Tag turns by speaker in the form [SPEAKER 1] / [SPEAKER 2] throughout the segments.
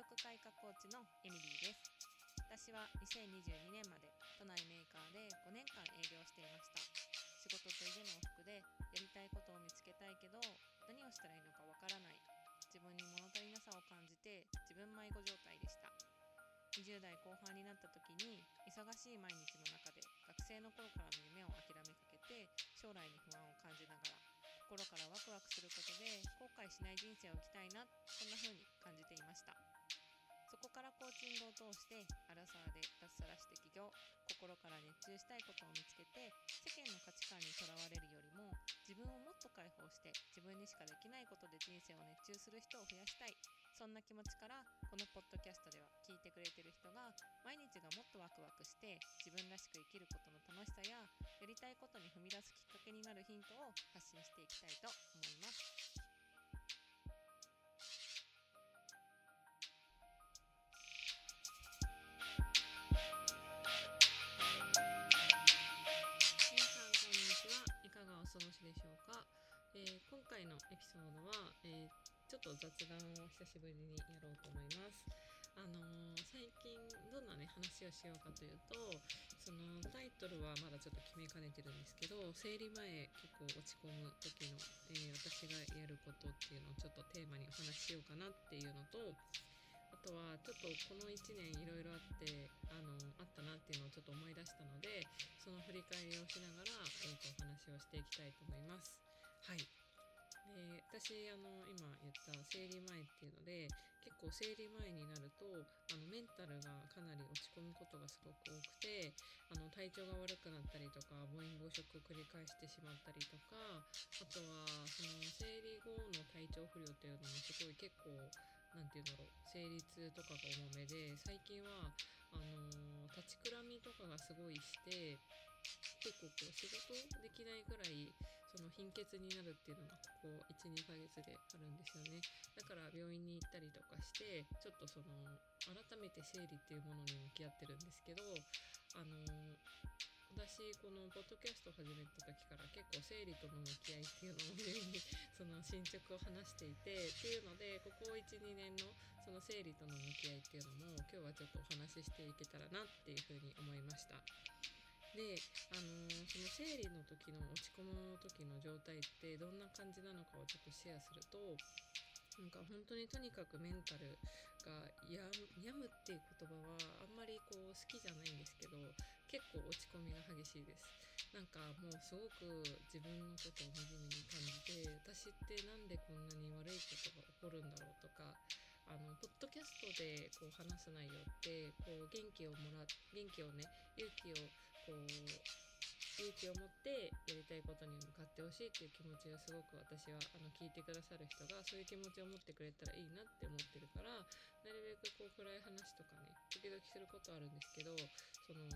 [SPEAKER 1] 力開花コーチのエミリーです。私は2022年まで都内メーカーで5年間営業していました。仕事と家の往復でやりたいことを見つけたいけど何をしたらいいのかわからない。自分に物足りなさを感じて自分迷子状態でした。20代後半になった時に忙しい毎日の中で学生の頃からの夢を諦めかけて将来に不安を感じながら心からワクワクすることで後悔しない人生を生きたいなそんな風に感じていました。そこからコーチングを通してアラサーで脱サラして起業心から熱中したいことを見つけて世間の価値観にとらわれるよりも自分をもっと解放して自分にしかできないことで人生を熱中する人を増やしたいそんな気持ちからこのポッドキャストでは聞いてくれてる人が毎日がもっとワクワクして自分らしく生きることの楽しさややりたいことに踏み出すきっかけになるヒントを発信していきたいと思います。ピソードは、えー、ちょっと雑談を久しぶりにやろうと思いますあのー、最近どんなね話をしようかというとそのタイトルはまだちょっと決めかねてるんですけど生理前結構落ち込む時の、え私がやることっていうのをちょっとテーマにお話ししようかなっていうのとあとはちょっとこの1年いろいろあってあのあったなっていうのをちょっと思い出したのでその振り返りをしながら、えー、とお話をしていきたいと思います。はいで私あの今言った生理前っていうので結構生理前になるとあのメンタルがかなり落ち込むことがすごく多くてあの体調が悪くなったりとか暴飲暴食を繰り返してしまったりとかあとはその生理後の体調不良っていうのもすごい結構何て言うんだろう生理痛とかが重めで最近はあの、立ちくらみとかがすごいして結構こう仕事できないぐらいその貧血になるっていうのがここ12ヶ月であるんですよねだから病院に行ったりとかしてちょっとその改めて生理っていうものに向き合ってるんですけどあの私このポッドキャスト始めた時から結構生理との向き合いっていうのをメインに その進捗を話していてっていうのでここ12年のその生理との向き合いっていうのも今日はちょっとお話ししていけたらなっていうふうに思いました。で、あのー、その生理の時の落ち込む時の状態ってどんな感じなのかをちょっとシェアするとなんか本当にとにかくメンタルが病むっていう言葉はあんまりこう好きじゃないんですけど結構落ち込みが激しいです。なんかもうすごく自分のことを惨めに感じて私って何でこんなに悪いことが起こるんだろうとかあのポッドキャストでこう話す内容ってこう元気をもら元気をね勇気をこう勇気を持ってやりたいことに向かってほしいっていう気持ちがすごく私はあの聞いてくださる人がそういう気持ちを持ってくれたらいいなって思ってるからなるべくこう暗い話とかね時々することあるんですけどその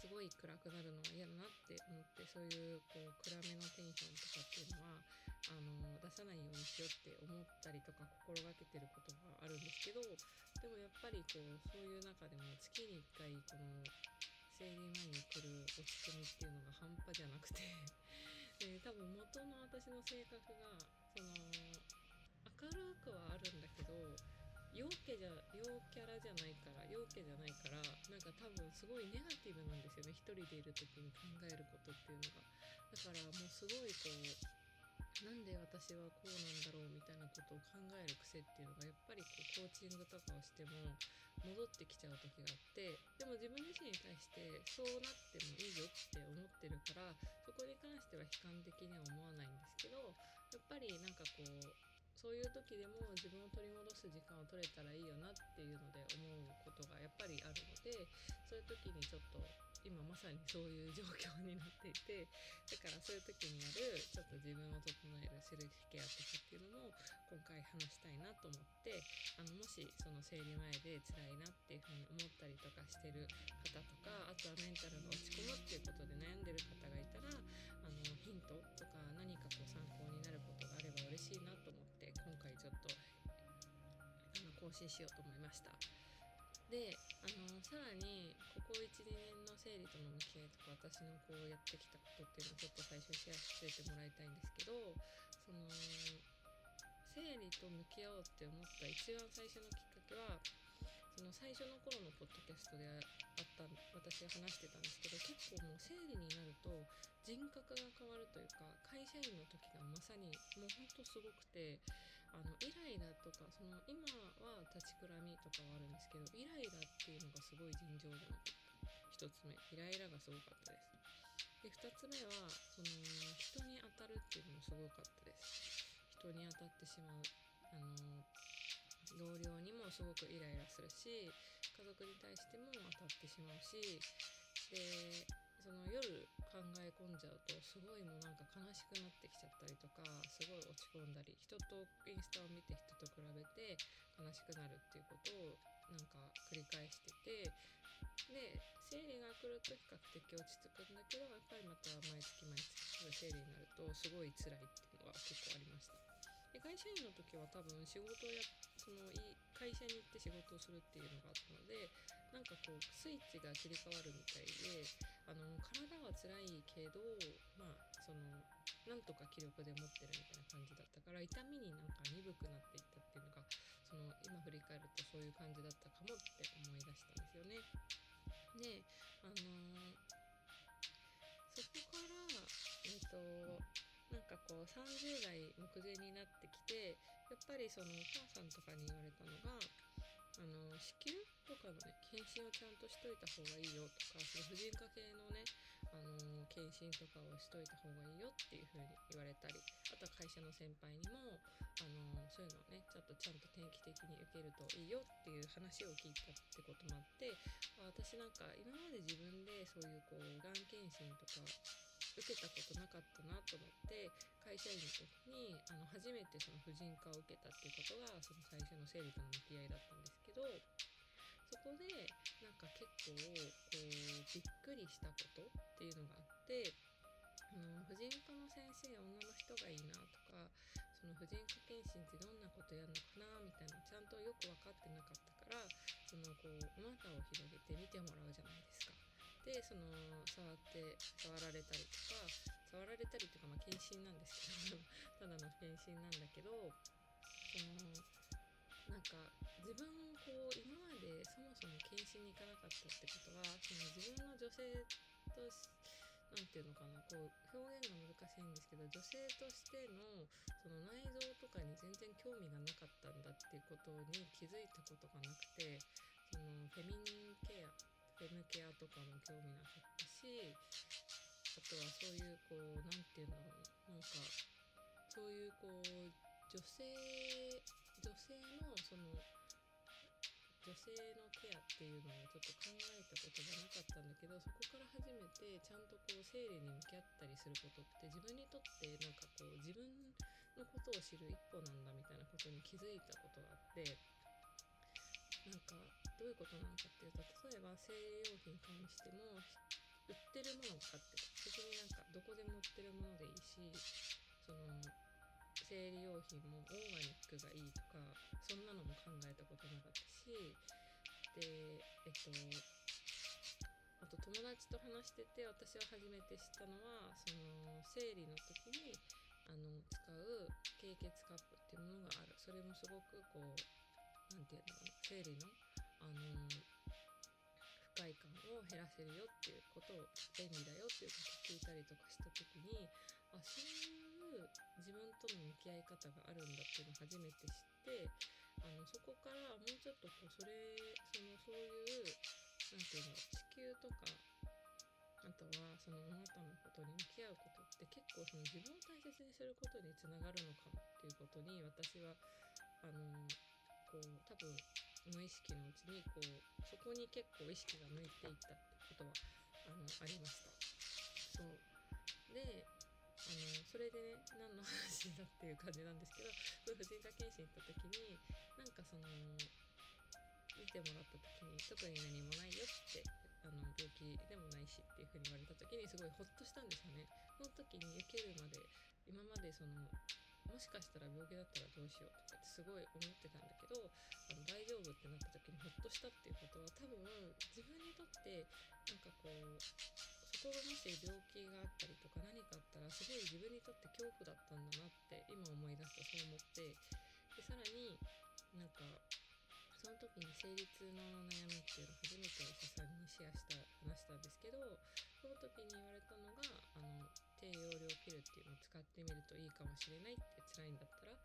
[SPEAKER 1] すごい暗くなるのは嫌だなって思ってそういうこう暗めのテンションとかっていうのはあの出さないようにしようって思ったりとか心がけてることがあるんですけどでもやっぱりこうそういう中でも月に1回この生理前に来る落ち込みっていうのが半端じゃなくて。で多分元の私の性格がその明るくはあるんだけど陽キャじゃ陽キャラじゃないから陽キャじゃないからなんか多分すごいネガティブなんですよね。一人でいる時に考えることっていうのが。だからもうすごいこうなんで私はこうなんだろうみたいなことを考える癖っていうのがやっぱりこうコーチングとかをしても戻ってきちゃう時があってでも自分自身に対してそうなってもいいよって思ってるからそこに関しては悲観的には思わないんですけどやっぱりなんかこうそういう時でも自分を取り戻す時間を取れたらいいよなっていうので思うことがやっぱりあるのでそういう時にちょっと今まさにそういう状況になっていてだからそういう時にやるちょっと自分を整えるセルフケアとかっていうのも今回話したいなと思ってあのもしその生理前で辛いなっていうふうに思ったりとかしてる方とかあとはメンタルが落ち込むっていうことで悩んでる方がいたらあのヒントとか何かこう参考になることがあれば嬉しいなと思って今回ちょっとあの更新しようと思いました。であのさらにここ12年の生理との向き合いとか私のこうやってきたことっていうのをちょっと最初シェアしててもらいたいんですけどその生理と向き合おうって思った一番最初のきっかけはその最初の頃のポッドキャストであった私が話してたんですけど結構もう生理になると人格がるというか会社員の時がまさにもうほんとすごくてあのイライラとかその今は立ちくらみとかはあるんですけどイライラっていうのがすごい尋常じゃなかった。1つ目イライラがすごかったです。で2つ目はその人に当たるっていうのもすごかったです。人に当たってしまうあの同僚にもすごくイライラするし家族に対しても当たってしまうしでその夜考え込んじゃうとすごいもうなんか悲しくなってきちゃったりとかすごい落ち込んだり人とインスタを見て人と比べて悲しくなるっていうことをなんか繰り返しててで生理が来ると比較的落ち着くんだけどやっぱりまた毎月毎月生理になるとすごい辛いっていうのが結構ありました。で会社員の時は多分仕事をやその会社に行って仕事をするっていうのがあったのでなんかこうスイッチが切り替わるみたいであの体は辛いけどまあそのなんとか気力で持ってるみたいな感じだったから痛みになんか鈍くなっていったっていうのがその今振り返るとそういう感じだったかもって思い出したんですよね。であのー、そこからえっ、ー、となんかこう30代目前になってきてやっぱりそのお母さんとかに言われたのがあの子宮とかのね検診をちゃんとしといた方がいいよとかその婦人科系のねあの検診とかをしといた方がいいよっていう風に言われたりあとは会社の先輩にもあのそういうのをねちょっとちゃんと定期的に受けるといいよっていう話を聞いたってこともあって私なんか今まで自分でそういうこうがん検診とか受けたことなかったなと思って会社員の時にあの初めてその婦人科を受けたっていうことがその最初の生理との向き合いだったんですどそこでなんか結構こうびっくりしたことっていうのがあってあの婦人科の先生女の人がいいなとかその婦人科検診ってどんなことやるのかなみたいなちゃんとよく分かってなかったからそのこうお股を広げて見てもらうじゃないですか。でその触って触られたりとか触られたりとかまあ検診なんですけど ただの検診なんだけどそのなんか自分こう今までそもそも検診に行かなかったってことはその自分の女性と何て言うのかなこう表現が難しいんですけど女性としてのその内臓とかに全然興味がなかったんだっていうことに気づいたことがなくてそのフェミニンケアフェムケアとかも興味なかったしあとはそういうこう何て言うんだろうなんかそういうこう女性女性のその女性のケアっていうのをちょっと考えたことがなかったんだけどそこから初めてちゃんとこう生理に向き合ったりすることって自分にとってなんかこう自分のことを知る一歩なんだみたいなことに気づいたことがあってなんかどういうことなのかっていうと例えば生理用品買うにしても売ってるものを買って別になんかどこでも売ってるものでいいしその生理用品もオーガニックがいいとかそんなのも考えたことなかったしでえっとあと友達と話してて私は初めて知ったのはその生理の時にあの使う経血カップっていうものがある。それもすごくこう何て言うのかな生理の、あの、不快感を減らせるよっていうことを便利だよっていうことを聞いたりとかした時にあそういう自分との向き合い方があるんだっていうのを初めて知ってあのそこからもうちょっとこうそれそのそういう何て言うの地球とかあとはそのあなたのことに向き合うことって結構その自分を大切にすることにつながるのかもっていうことに私はあのこう多分無意識のうちにこうそこに結構意識が向いていったってことはあのありましたそう。でのそれでね何の話だっていう感じなんですけど婦人科検診行った時になんかその見てもらった時に特に何もないよってあの病気でもないしっていう風に言われた時にすごいホッとしたんですよね。その時に受けるまで今までそのもしかしたら病気だったらどうしようとかってすごい思ってたんだけどあの大丈夫ってなった時にほっとしたっていうことは多分自分にとってなんかこうそこがもし病気があったりとか何かあったらすごい自分にとって恐怖だったんだなって今思い出すとそう思ってでさらになんかその時に生理痛の悩みっていうのを初めてお医者さんにシェアした話したんですけどその時に言われたのがあの低用量ピルっていうのを使ってみるといいかもしれないって辛いんだったら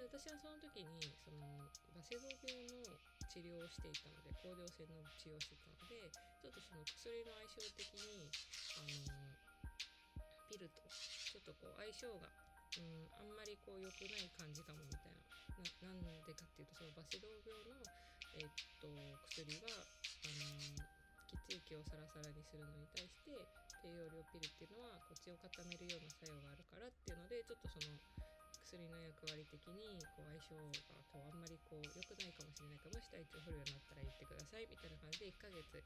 [SPEAKER 1] で私はその時にそのバセド病の治療をしていたので甲状腺の治療をしていたのでちょっとその薬の相性的にあのピルとちょっとこう相性がうんあんまりこう良くない感じかもみたいななんでかっていうとそのバセドウ病の、えっと薬はあの血液をサラサラにするのに対して低用量ピルっていうのはこう血を固めるような作用があるからっていうのでちょっとその薬の役割的にこう相性がこうあんまりこう良くないかもしれないからもし体調不良になったら言ってくださいみたいな感じで1ヶ月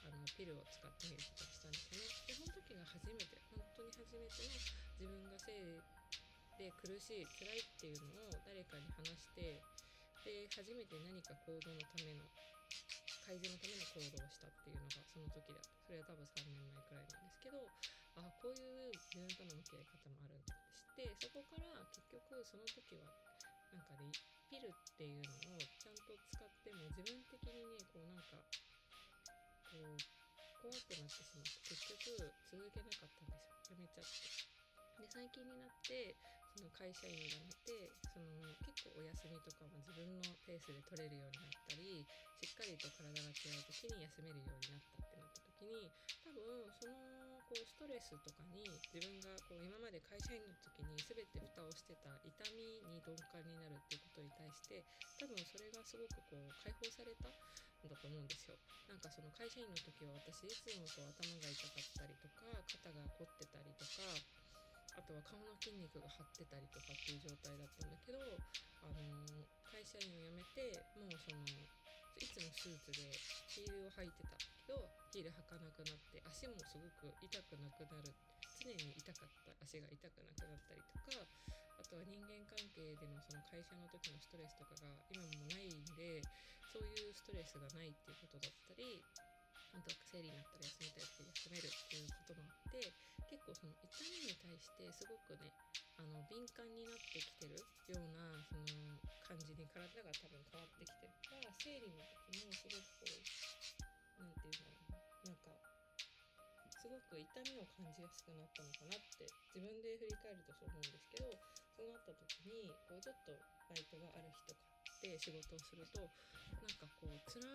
[SPEAKER 1] あのピルを使ってみるとをしたんですよね。でその時が初めて本当に初めての自分が生理で苦しい辛いっていうのを誰かに話してで初めて何か行動のための改善のための行動をしたっていうのがその時だったそれは多分3年前くらいなんですけどあこういう自分との向き合い方もあるんだって知ってそこから結局その時はなんかねピルっていうのをちゃんと使っても自分的にねこうなんかこう怖くなってしまって結局続けなかったんですよ。やめちゃってで最近になってその会社員を辞めてその結構お休みとかも自分のペースで取れるようになったりしっかりと体が違う時に休めるようになったってなった時に多分そのこうストレスとかに自分がこう今まで会社員の時に全て蓋をしてた痛みに鈍感になるっていうことに対して多分それがすごくこう解放されたんだと思うんですよ。なんかその会社員の時は私いつもこう頭が痛かったりとか肩が凝ってたりとかあとは顔の筋肉が張ってたりとかっていう状態だったんだけど、あのー、会社員を辞めてもうそのいつもスーツでヒールを履いてたけどヒール履かなくなって足もすごく痛くなくなる。常に痛かった。足が痛くなくなったりとかあとは人間関係でのその会社の時のストレスとかが今もないんでそういうストレスがないっていうことだったりあと生理になったら休みたい時休めるっていうこともあって結構その痛みに対してすごくねあの敏感になってきてるようなその感じに体が多分変わってきてるから生理の時もすごくこうく痛みを感じやすくなったのかなって自分で振り返るとそう思うんですけどそうなった時にこうちょっとバイトがある日とかで仕事をするとなんかこうつら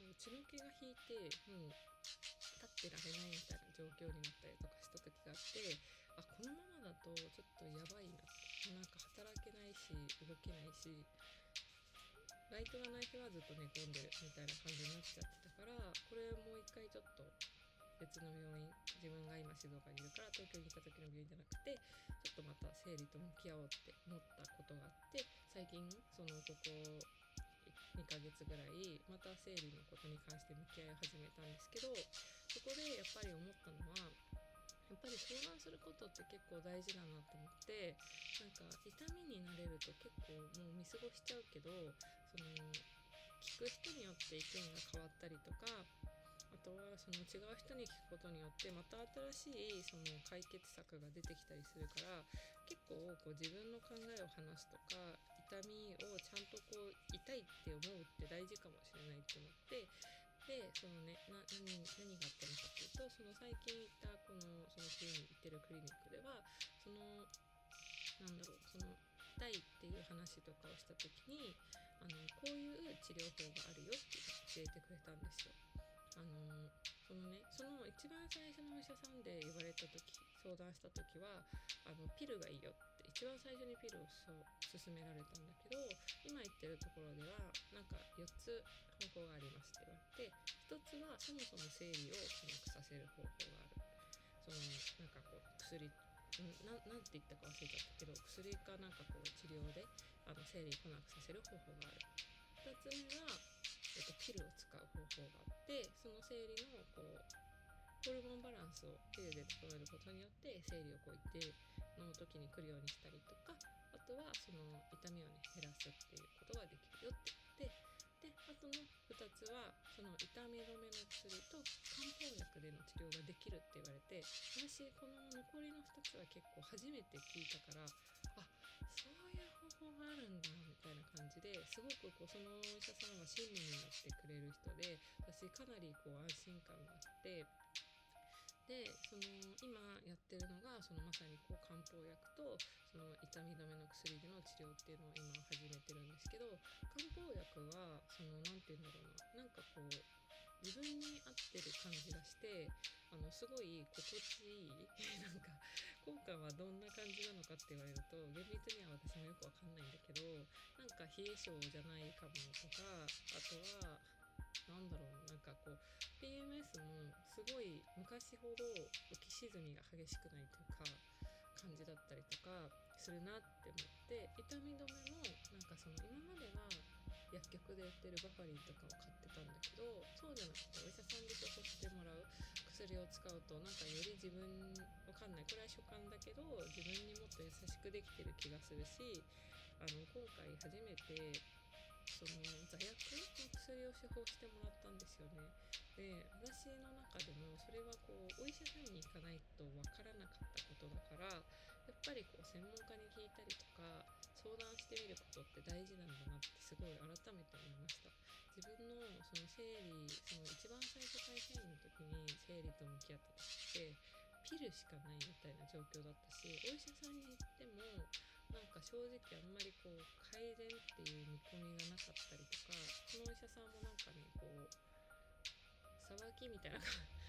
[SPEAKER 1] こう血の気が引いてもう立ってられないみたいな状況になったりとかした時があってあこのままだとちょっとやばいな。なんか働けないし動けないしライトがない日はずっと寝込んでるみたいな感じになっちゃってたからこれもう一回ちょっと別の病院自分が今静岡にいるから東京にいた時の病院じゃなくてちょっとまた生理と向き合おうって思ったことがあって最近そのここ2ヶ月ぐらいまた生理のことに関して向き合い始めたんですけどそこでやっぱり思ったのはやっぱり相談することって結構大事だなと思ってなんか痛みになれると結構もう見過ごしちゃうけどその聞く人によって意見が変わったりとかあとはその違う人に聞くことによってまた新しいその解決策が出てきたりするから結構こう自分の考えを話すとか痛みをちゃんとこう痛いって思うって大事かもしれないって思ってでそのねな何何があったのかっていうとその最近行ったこのそのクリニ行ってるクリニックではそのなんだろうその痛いっていう話とかをした時にあのこういう治療法があるよって教えてくれたんですよ。あのそのねその一番最初のお医者さんで言われた時相談した時はあのピルがいいよって一番最初にピルをそう勧められたんだけど今言ってるところではなんか4つ方法がありますって言われて1つはそもそも生理を回復させる方法がある。そのなんかこう薬ななんて言ったか忘れちゃったけど薬かなんかこう治療であの生理来なくさせる方法がある。2つ目はえっと、ピルを使う方法があってその生理のこうホルモンバランスをピルで整えることによって生理をこう一定の時に来るようにしたりとかあとはその痛みをね減らすっていうことができるよって言ってであとの2つはその痛み止めの薬と漢方薬での治療ができるって言われて私この残りの2つは結構初めて聞いたからあそういう方法があるんだみですごくこうそのお医者さんは親身になってくれる人で私かなりこう安心感があってでその今やってるのがそのまさにこう漢方薬とその痛み止めの薬での治療っていうのを今始めてるんですけど漢方薬はその何て言うんだろうななんかこう自分に合ってる感じがしてあのすごい心地いい。なんか効果はどんな感じなのかって言われると厳密には私もよくわかんないんだけどなんか冷え性じゃないかもとかあとはなんだろうなんかこう PMS もすごい昔ほど浮き沈みが激しくないとか感じだったりとかするなって思って痛み止めもなんかその今までは薬局で売ってるバファリンとかを買ってたんだけどそうじゃなくてお医者さんで処方してもらう薬を使うとなんかより自分わかんないこれは所感だけど自分にもっと優しくできてる気がするしあの今回初めてその座薬の薬を処方してもらったんですよね。で私の中でもそれはこうお医者さんに行かないとわからなかったことだからやっぱりこう専門家に聞いたりとか相談してみることって大事なんだなってすごい改めて思いました。自分のその生理その一番最初会社員の時に生理と向き合った時ってピルしかないみたいな状況だったしお医者さんに行ってもなんか正直あんまりこう改善っていう見込みがなかったりとかそのお医者さんもなんかねこうさばきみたいななんかさばき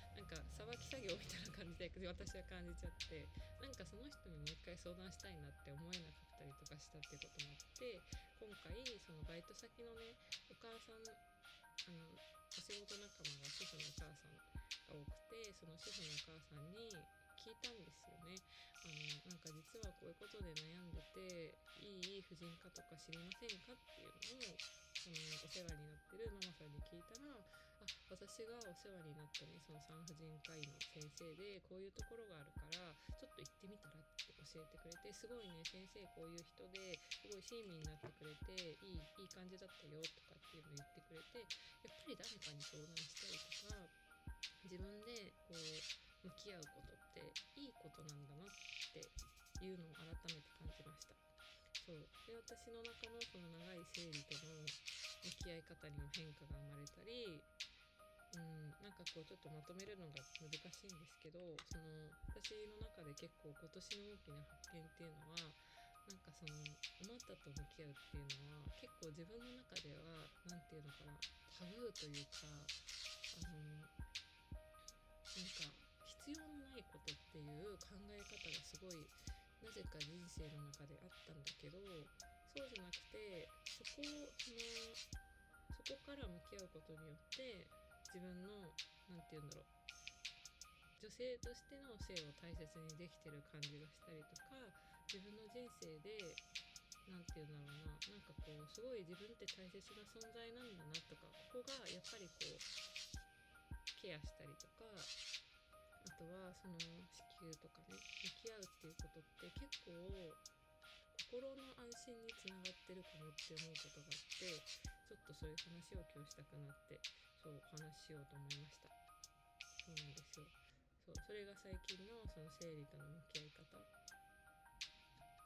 [SPEAKER 1] 作業みたいな感じで私は感じちゃってなんかその人にもう一回相談したいなって思えなかったりとかしたっていうこともあって今回そのバイト先のねお母さんあのお仕事仲間が主婦のお母さんが多くてその主婦のお母さんに聞いたんですよね。あのなんか実はこういうことで悩んでていい婦人科とか知りませんかっていうのをそのお世話になってるママさんに聞いたらあ私がお世話になったねその産婦人科医の先生でこういうところがあるからちょっと行ってみたらって教えてくれてすごいね先生こういう人ですごい親身になってくれていいいい感じだったよとかっていうのを言ってくれてやっぱり誰かに相談したりとか自分でこう向き合うことっていいことなんだなっていうのを改めて感じましたそうで私の中のその長い生理との向き合い方にも変化が生まれたりうん。なんかこうちょっとまとめるのが難しいんですけどその私の中で結構今年の大きな発見っていうのはなんかそのあなたと向き合うっていうのは結構自分の中では何て言うのかなタブーというかあのなんか必要のないことっていう考え方がすごいなぜか人生の中であったんだけどそうじゃなくてそこのそこから向き合うことによって自分の何て言うんだろう。女性としての性を大切にできてる感じがしたりとか自分の人生で何て言うんだろうな。なんかこうすごい自分って大切な存在なんだなとかここがやっぱりこうケアしたりとかあとはその子宮とかね向き合うっていうことって結構心の安心につながってるかもって思うことがあってちょっとそういう話を今日したくなって。そうお話ししようと思いました。そうなんですよ。そうそれが最近のその生理との向き合い方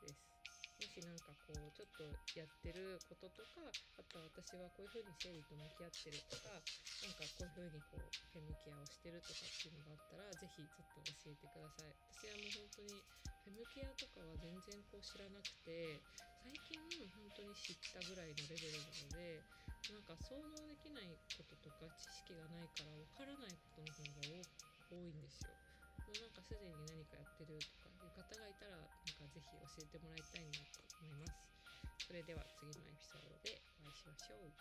[SPEAKER 1] です。もしなんかこうちょっとやってることとかあとは私はこういう風に生理と向き合ってるとかなんかこういう風にこうフェムケアをしてるとかっていうのがあったら是非ちょっと教えてください。私はもう本当にフェムケアとかは全然こう知らなくて最近本当に知ったぐらいのレベルなのでなんか想像できないこととか知識がないからわからないことの方が多いんですよもうなんかすでに何かやってるとかいう方がいたらなんか是非教えてもらいたいなと思います。それでは次のエピソードでお会いしましょう。